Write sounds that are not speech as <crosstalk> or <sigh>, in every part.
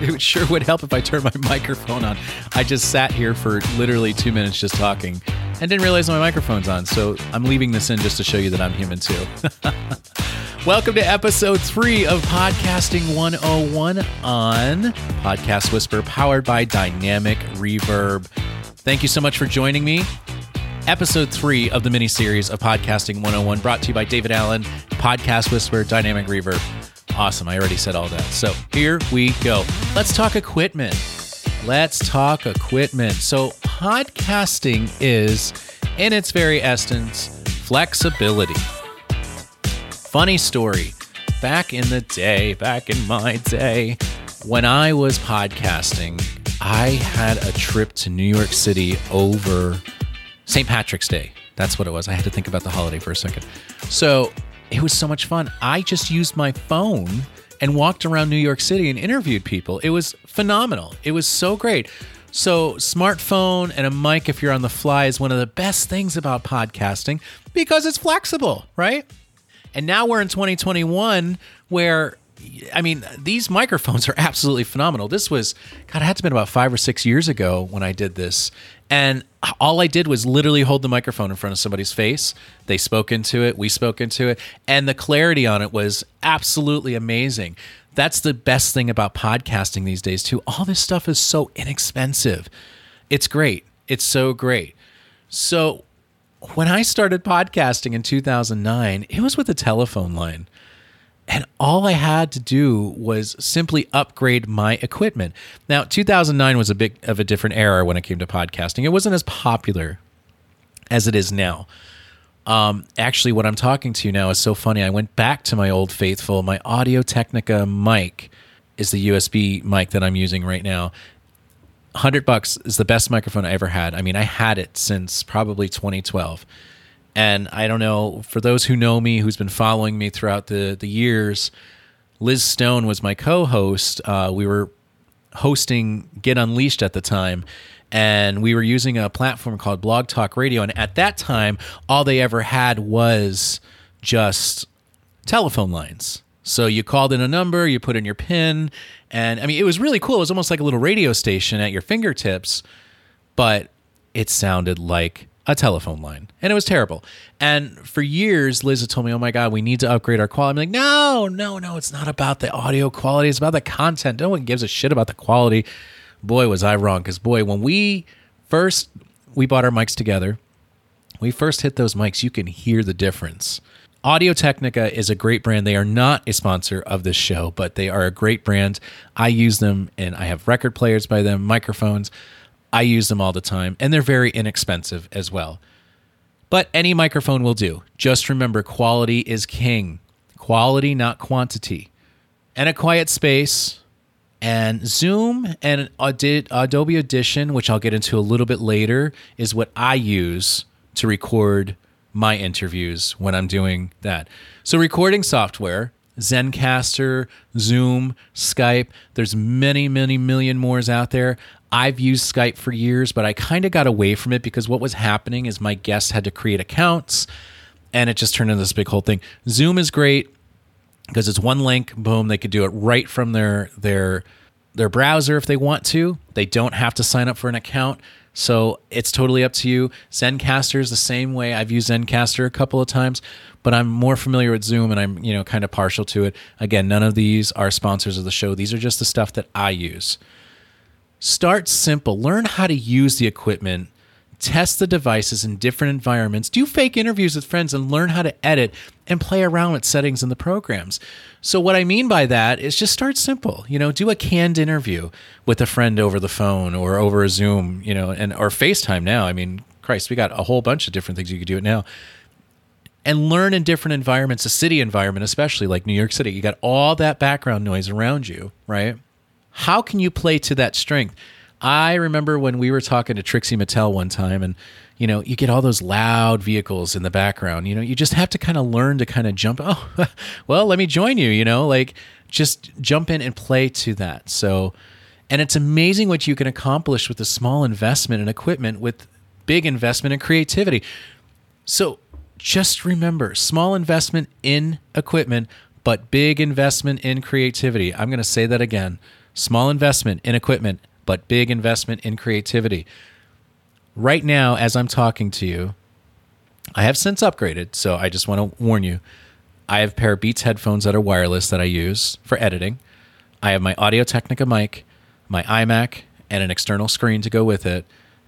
<laughs> it sure would help if I turned my <laughs> microphone on. I just sat here for literally two minutes just talking and didn't realize my microphone's on. So I'm leaving this in just to show you that I'm human too. <laughs> Welcome to episode three of Podcasting 101 on Podcast Whisper, powered by Dynamic Reverb. Thank you so much for joining me. Episode three of the mini series of Podcasting 101, brought to you by David Allen, Podcast Whisper, Dynamic Reverb. Awesome. I already said all that. So here we go. Let's talk equipment. Let's talk equipment. So, podcasting is, in its very essence, flexibility. Funny story. Back in the day, back in my day, when I was podcasting, I had a trip to New York City over St. Patrick's Day. That's what it was. I had to think about the holiday for a second. So it was so much fun. I just used my phone and walked around New York City and interviewed people. It was phenomenal. It was so great. So, smartphone and a mic if you're on the fly is one of the best things about podcasting because it's flexible, right? And now we're in 2021 where I mean, these microphones are absolutely phenomenal. This was, God, it had to have been about five or six years ago when I did this. And all I did was literally hold the microphone in front of somebody's face. They spoke into it, we spoke into it, and the clarity on it was absolutely amazing. That's the best thing about podcasting these days, too. All this stuff is so inexpensive. It's great. It's so great. So, when I started podcasting in 2009, it was with a telephone line. And all I had to do was simply upgrade my equipment. Now, 2009 was a bit of a different era when it came to podcasting. It wasn't as popular as it is now. Um, actually, what I'm talking to you now is so funny. I went back to my old faithful. My Audio Technica mic is the USB mic that I'm using right now. 100 bucks is the best microphone I ever had. I mean, I had it since probably 2012 and I don't know, for those who know me, who's been following me throughout the, the years, Liz Stone was my co host. Uh, we were hosting Get Unleashed at the time, and we were using a platform called Blog Talk Radio. And at that time, all they ever had was just telephone lines. So you called in a number, you put in your PIN, and I mean, it was really cool. It was almost like a little radio station at your fingertips, but it sounded like a telephone line, and it was terrible. And for years, Liz had told me, "Oh my God, we need to upgrade our quality." I'm like, "No, no, no! It's not about the audio quality. It's about the content. No one gives a shit about the quality." Boy, was I wrong! Because boy, when we first we bought our mics together, we first hit those mics, you can hear the difference. Audio Technica is a great brand. They are not a sponsor of this show, but they are a great brand. I use them and I have record players by them, microphones. I use them all the time, and they're very inexpensive as well. But any microphone will do. Just remember quality is king. Quality, not quantity. And a quiet space, and Zoom and Adobe Audition, which I'll get into a little bit later, is what I use to record my interviews when I'm doing that. So, recording software, Zencastr, Zoom, Skype, there's many, many million mores out there. I've used Skype for years, but I kind of got away from it because what was happening is my guests had to create accounts and it just turned into this big whole thing. Zoom is great because it's one link, boom, they could do it right from their their their browser if they want to. They don't have to sign up for an account. So it's totally up to you. Zencastr is the same way. I've used Zencastr a couple of times, but I'm more familiar with Zoom and I'm, you know, kind of partial to it. Again, none of these are sponsors of the show. These are just the stuff that I use. Start simple. Learn how to use the equipment. Test the devices in different environments. Do fake interviews with friends and learn how to edit and play around with settings in the programs. So, what I mean by that is just start simple. You know, do a canned interview with a friend over the phone or over a Zoom, you know, and or FaceTime now. I mean, Christ, we got a whole bunch of different things you could do it now and learn in different environments, a city environment, especially like New York City. You got all that background noise around you, right? how can you play to that strength? I remember when we were talking to Trixie Mattel one time, and you know, you get all those loud vehicles in the background. You know, you just have to kind of learn to kind of jump. <laughs> Oh, well, let me join you. You know, like just jump in and play to that. So, and it's amazing what you can accomplish with a small investment in equipment with big investment in creativity. So, just remember small investment in equipment, but big investment in creativity. I'm going to say that again Small investment in equipment, but big investment in creativity. Right now, as I'm talking to you, I have since upgraded, so I just want to warn you. I have a pair of Beats headphones that are wireless that I use for editing. I have my Audio Technica mic, my iMac, and an external screen to go with it,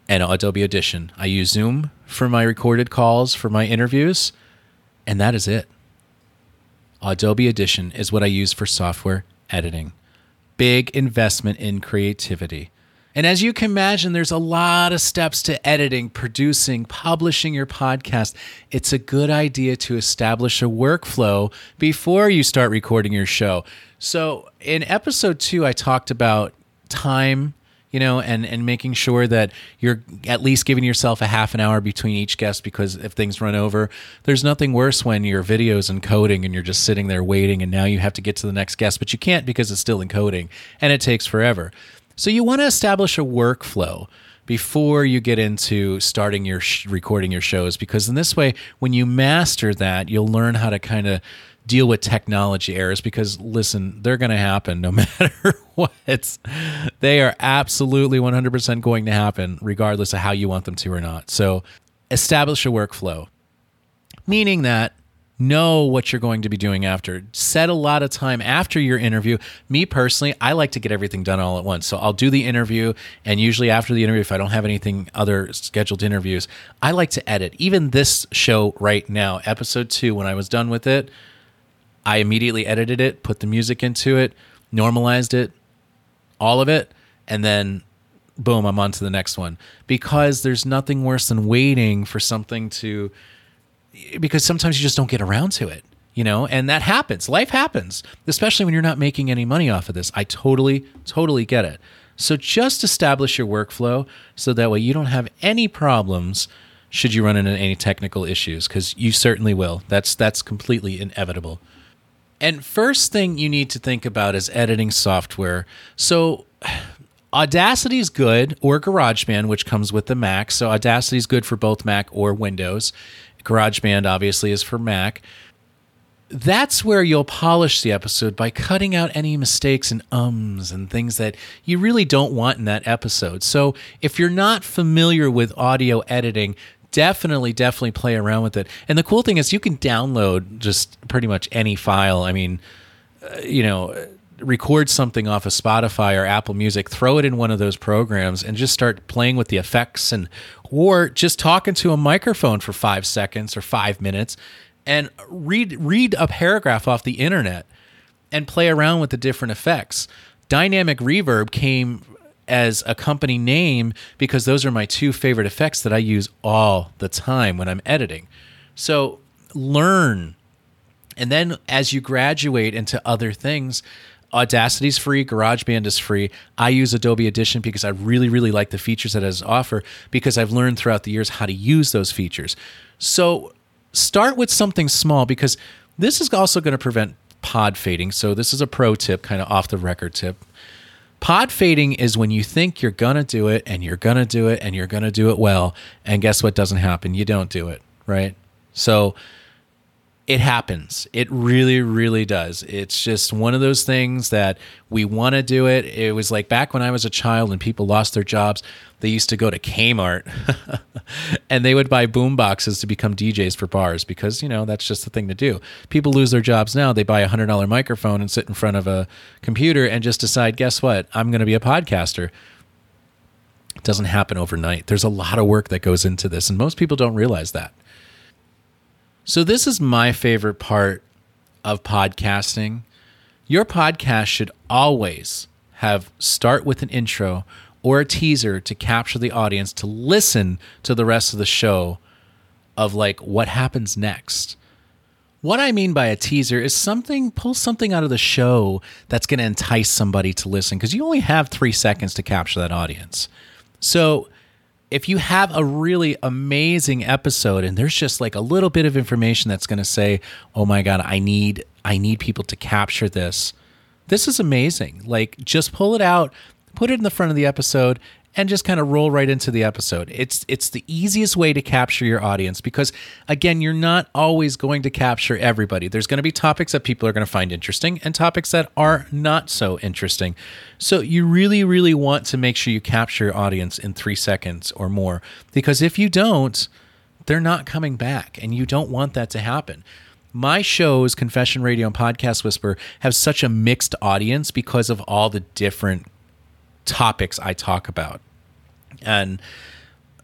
and Adobe Audition. I use Zoom for my recorded calls for my interviews, and that is it. Adobe Audition is what I use for software editing. Big investment in creativity. And as you can imagine, there's a lot of steps to editing, producing, publishing your podcast. It's a good idea to establish a workflow before you start recording your show. So, in episode two, I talked about time you know, and and making sure that you're at least giving yourself a half an hour between each guest because if things run over, there's nothing worse when your video's encoding and you're just sitting there waiting and now you have to get to the next guest, but you can't because it's still encoding and it takes forever. So you want to establish a workflow before you get into starting your sh- recording your shows because in this way when you master that, you'll learn how to kind of deal with technology errors because listen, they're going to happen no <laughs> matter what. They are absolutely 100% going to happen regardless of how you want them to or not. So, establish a workflow, meaning that know what you're going to be doing after. Set a lot of time after your interview. Me personally, I like to get everything done all at once. So I'll do the interview, and usually after the interview, if I don't have anything other scheduled interviews, I like to edit. Even this show right now, episode two, when I was done with it, I immediately edited it, put the music into it, normalized it, all of it, and then boom, I'm on to the next one. Because there's nothing worse than waiting for something to because sometimes you just don't get around to it, you know, and that happens. Life happens, especially when you're not making any money off of this. I totally, totally get it. So just establish your workflow so that way you don't have any problems should you run into any technical issues because you certainly will. That's that's completely inevitable. And first thing you need to think about is editing software. So <sighs> Audacity is good, or GarageBand, which comes with the Mac. So Audacity is good for both Mac or Windows. GarageBand obviously is for Mac. That's where you'll polish the episode by cutting out any mistakes and ums and things that you really don't want in that episode. So, if you're not familiar with audio editing, definitely, definitely play around with it. And the cool thing is, you can download just pretty much any file. I mean, uh, you know, record something off of Spotify or Apple Music, throw it in one of those programs, and just start playing with the effects, and or just talking to a microphone for five seconds or five minutes, and read read a paragraph off the internet, and play around with the different effects. Dynamic reverb came as a company name because those are my two favorite effects that I use all the time when I'm editing. So learn. And then as you graduate into other things, Audacity's free, GarageBand is free. I use Adobe Audition because I really, really like the features that it has offer because I've learned throughout the years how to use those features. So start with something small because this is also going to prevent pod fading. So this is a pro tip, kind of off the record tip. Pod fading is when you think you're going to do it and you're going to do it and you're going to do it well. And guess what doesn't happen? You don't do it, right? So it happens. It really, really does. It's just one of those things that we want to do it. It was like back when I was a child and people lost their jobs, they used to go to Kmart <laughs> and they would buy boom boxes to become DJs for bars because, you know, that's just the thing to do. People lose their jobs now. They buy a $100 microphone and sit in front of a computer and just decide, guess what? I'm going to be a podcaster. It doesn't happen overnight. There's a lot of work that goes into this, and most people don't realize that. So, this is my favorite part of podcasting. Your podcast should always have start with an intro or a teaser to capture the audience to listen to the rest of the show of like what happens next. What I mean by a teaser is something, pull something out of the show that's going to entice somebody to listen because you only have three seconds to capture that audience. So if you have a really amazing episode and there's just like a little bit of information that's going to say, "Oh my god, I need I need people to capture this." This is amazing. Like just pull it out, put it in the front of the episode and just kind of roll right into the episode. It's it's the easiest way to capture your audience because again, you're not always going to capture everybody. There's going to be topics that people are going to find interesting and topics that are not so interesting. So you really really want to make sure you capture your audience in 3 seconds or more because if you don't, they're not coming back and you don't want that to happen my shows, Confession Radio and Podcast Whisper, have such a mixed audience because of all the different topics I talk about. And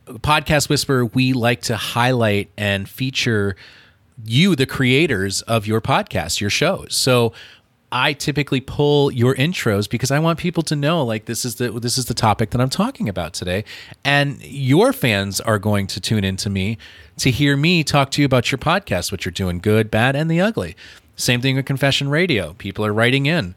Podcast Whisper, we like to highlight and feature you, the creators of your podcast, your shows. So I typically pull your intros because I want people to know like this is the this is the topic that I'm talking about today. And your fans are going to tune into me to hear me talk to you about your podcast, what you're doing, good, bad, and the ugly. Same thing with Confession Radio. People are writing in.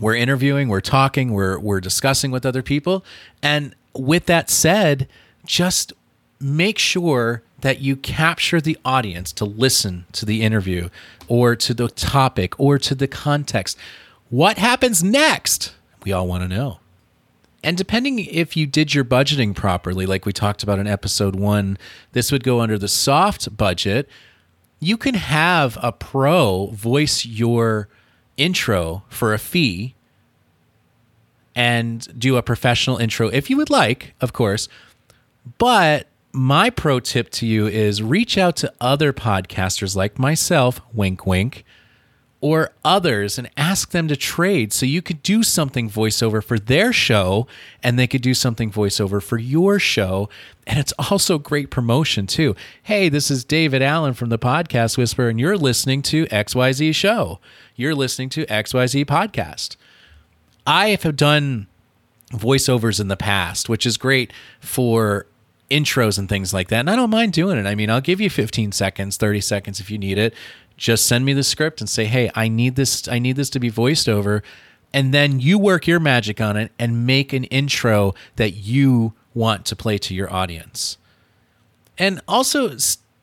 We're interviewing, we're talking, we're we're discussing with other people. And with that said, just make sure that you capture the audience to listen to the interview or to the topic or to the context. What happens next? We all want to know. And depending if you did your budgeting properly, like we talked about in episode one, this would go under the soft budget. You can have a pro voice your intro for a fee and do a professional intro if you would like, of course. But my pro tip to you is reach out to other podcasters like myself, wink, wink, or others and ask them to trade so you could do something voiceover for their show and they could do something voiceover for your show. And it's also great promotion too. Hey, this is David Allen from the Podcast Whisper, and you're listening to XYZ Show. You're listening to XYZ Podcast. I have done voiceovers in the past, which is great for intros and things like that. And I don't mind doing it. I mean, I'll give you 15 seconds, 30 seconds if you need it. Just send me the script and say, "Hey, I need this I need this to be voiced over." And then you work your magic on it and make an intro that you want to play to your audience. And also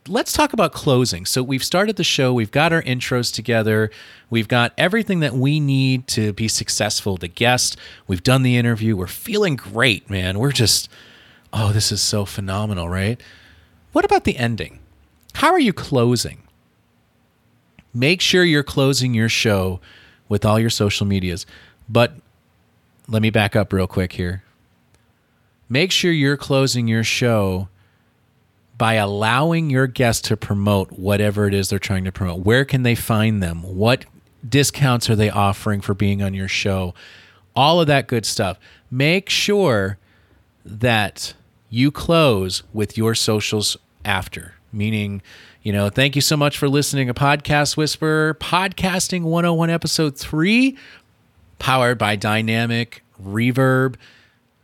let's talk about closing. So we've started the show, we've got our intros together, we've got everything that we need to be successful The guest. We've done the interview. We're feeling great, man. We're just oh, this is so phenomenal, right? What about the ending? How are you closing? Make sure you're closing your show with all your social medias. But let me back up real quick here. Make sure you're closing your show by allowing your guests to promote whatever it is they're trying to promote. Where can they find them? What discounts are they offering for being on your show? All of that good stuff. Make sure that you close with your socials after, meaning, you know, thank you so much for listening to Podcast Whisper, Podcasting 101, Episode 3, powered by Dynamic Reverb.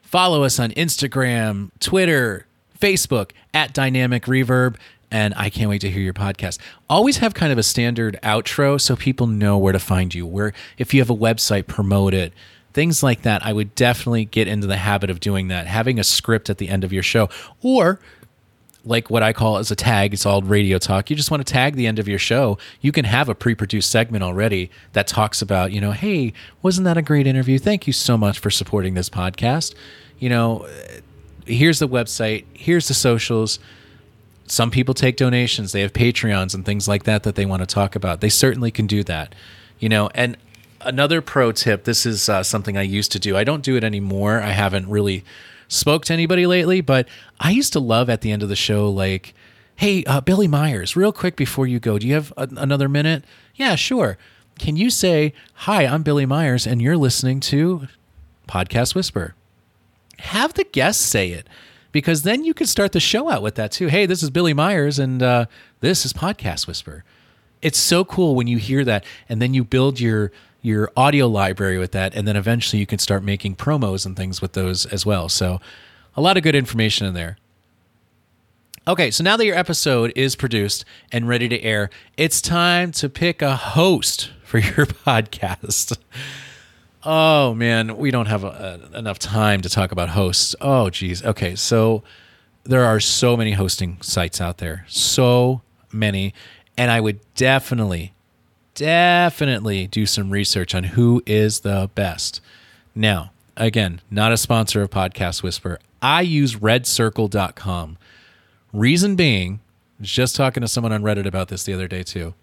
Follow us on Instagram, Twitter, Facebook at Dynamic Reverb. And I can't wait to hear your podcast. Always have kind of a standard outro so people know where to find you. Where if you have a website, promote it things like that, I would definitely get into the habit of doing that, having a script at the end of your show, or like what I call as a tag, it's all radio talk. You just want to tag the end of your show. You can have a pre produced segment already that talks about, you know, hey, wasn't that a great interview? Thank you so much for supporting this podcast. You know, here's the website, here's the socials. Some people take donations, they have Patreons and things like that that they want to talk about. They certainly can do that. You know, and another pro tip this is uh, something i used to do i don't do it anymore i haven't really spoke to anybody lately but i used to love at the end of the show like hey uh, billy myers real quick before you go do you have a- another minute? Yeah sure. Can you say hi i'm billy myers and you're listening to podcast whisper. Have the guests say it because then you could start the show out with that too. Hey this is billy myers and uh, this is podcast whisper. It's so cool when you hear that and then you build your your audio library with that, and then eventually you can start making promos and things with those as well. So, a lot of good information in there. Okay, so now that your episode is produced and ready to air, it's time to pick a host for <laughs> your podcast. Oh man, we don't have a, a, enough time to talk about hosts. Oh geez. Okay, so there are so many hosting sites out there, so many, and I would definitely definitely do some research on who is the best. Now, again, not a sponsor of Podcast Whisper. I use redcircle.com. Reason being, just talking to someone on Reddit about this the other day too.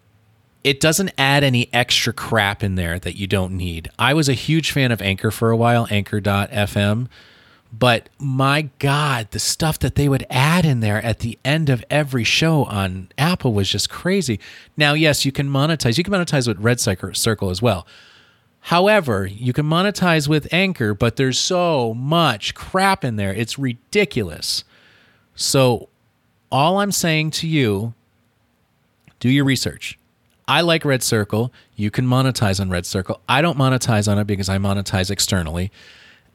It doesn't add any extra crap in there that you don't need. I was a huge fan of Anchor for a while, anchor.fm. But my God, the stuff that they would add in there at the end of every show on Apple was just crazy. Now, yes, you can monetize. You can monetize with Red Circle as well. However, you can monetize with Anchor, but there's so much crap in there. It's ridiculous. So, all I'm saying to you, do your research. I like Red Circle. You can monetize on Red Circle. I don't monetize on it because I monetize externally.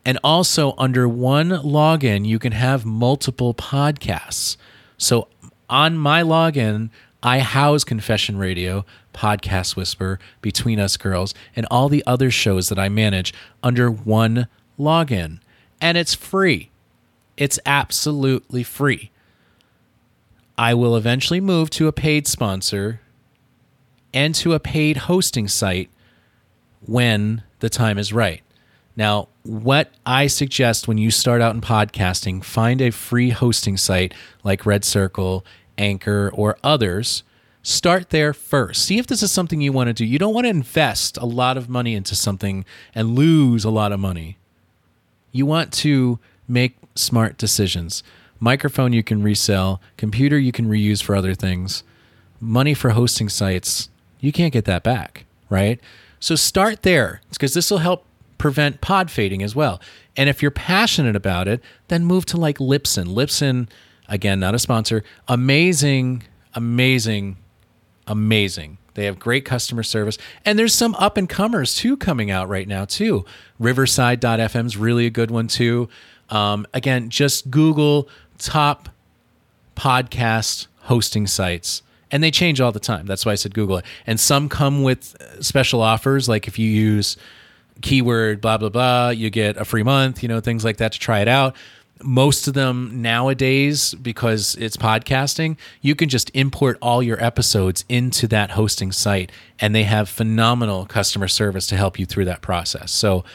And also, under one login, you can have multiple podcasts. So, on my login, I house Confession Radio, Podcast Whisper, Between Us Girls, and all the other shows that I manage under one login. And it's free. It's absolutely free. I will eventually move to a paid sponsor and to a paid hosting site when the time is right. Now, what I suggest when you start out in podcasting, find a free hosting site like Red Circle, Anchor, or others. Start there first. See if this is something you want to do. You don't want to invest a lot of money into something and lose a lot of money. You want to make smart decisions. Microphone you can resell, computer you can reuse for other things. Money for hosting sites, you can't get that back, right? So start there because this will help prevent pod fading as well. And if you're passionate about it, then move to like Libsyn. Libsyn, again, not a sponsor, amazing, amazing, amazing. They have great customer service. And there's some up and comers too coming out right now, too. Riverside.fm is really a good one, too. Um, again, just Google top podcast hosting sites and they change all the time. That's why I said Google it. And some come with special offers, like if you use keyword blah blah blah, you get a free month, you know, things like that to try it out. Most of them nowadays, because it's podcasting, you can just import all your episodes into that hosting site, and they have phenomenal customer service to help you through that process. So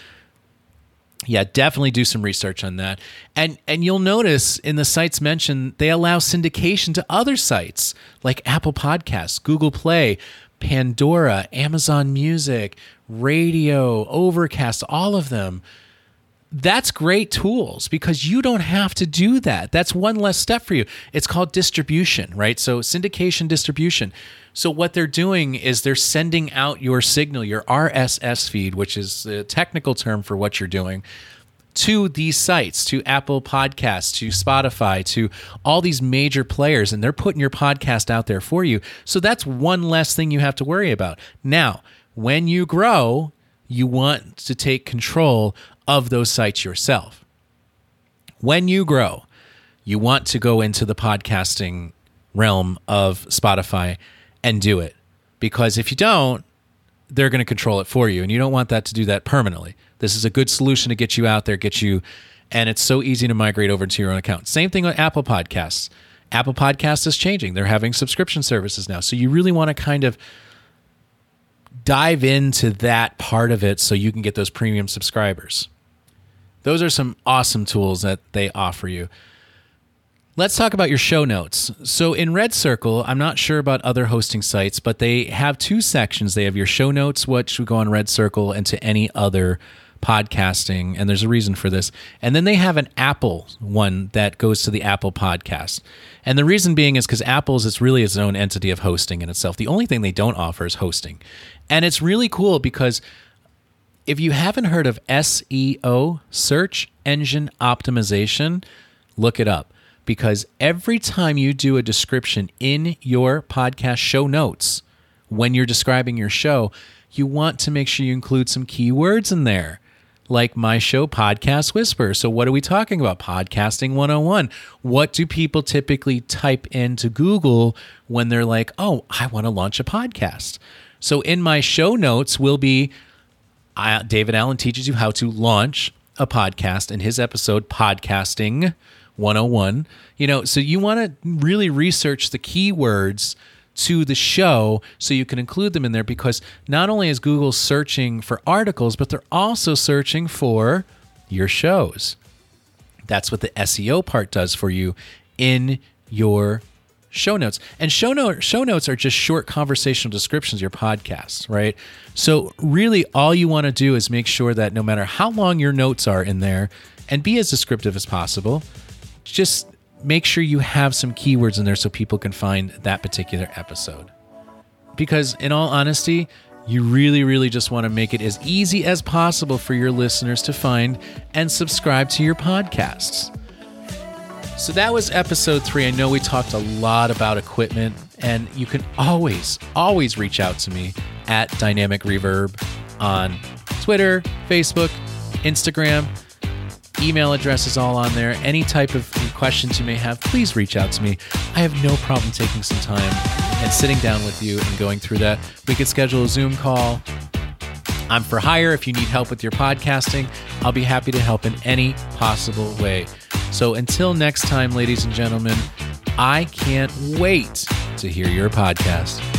yeah, definitely do some research on that. And and you'll notice in the sites mentioned they allow syndication to other sites like Apple Podcasts, Google Play, Pandora, Amazon Music, Radio, Overcast, all of them. That's great tools because you don't have to do that. That's one less step for you. It's called distribution, right? So syndication distribution so what they're doing is they're sending out your signal, your RSS feed, which is the technical term for what you're doing, to these sites, to Apple Podcasts, to Spotify, to all these major players, and they're putting your podcast out there for you. So that's one less thing you have to worry about. Now, when you grow, you want to take control of those sites yourself. When you grow, you want to go into the podcasting realm of Spotify and do it. Because if you don't, they're going to control it for you. And you don't want that to do that permanently. This is a good solution to get you out there, get you, and it's so easy to migrate over to your own account. Same thing with Apple Podcasts. Apple Podcasts is changing. They're having subscription services now. So you really want to kind of dive into that part of it so you can get those premium subscribers. Those are some awesome tools that they offer you. Let's talk about your show notes. So in Red Circle, I'm not sure about other hosting sites, but they have two sections. They have your show notes, which would go on Red Circle, and to any other podcasting, and there's a reason for this. And then they have an Apple one that goes to the Apple podcast. And the reason being is because Apple's it's really its own entity of hosting in itself. The only thing they don't offer is hosting. And it's really cool because if you haven't heard of SEO, search engine optimization, look it up because every time you do a description in your podcast show notes, when you're describing your show, you want to make sure you include some keywords in there, like my show, Podcast Whisper. So, what are we talking about? Podcasting 101. What do people typically type into Google when they're like, oh, I want to launch a podcast? So, in my show notes will be uh, David Allen teaches you how to launch a podcast in his episode, Podcasting 101. You know, so you want to really research the keywords to the show so you can include them in there because not only is Google searching for articles, but they're also searching for your shows. That's what the SEO part does for you in your show notes. And show note show notes are just short conversational descriptions of your podcasts, right? So really all you want to do is make sure that no matter how long your notes are in there and be as descriptive as possible, just make sure you have some keywords in there so people can find that particular episode. Because in all honesty, you really, really just want to make it as easy as possible for your listeners to find and subscribe to your podcasts. So that was episode three. I know we talked a lot about equipment, and you can always, always reach out to me at Dynamic Reverb on Twitter, Facebook, Instagram. Email address is all on there. Any type of questions you may have, please reach out to me. I have no problem taking some time and sitting down with you and going through that. We could schedule a Zoom call. I'm for hire if you need help with your podcasting. I'll be happy to help in any possible way. So until next time, ladies and gentlemen, I can't wait to hear your podcast.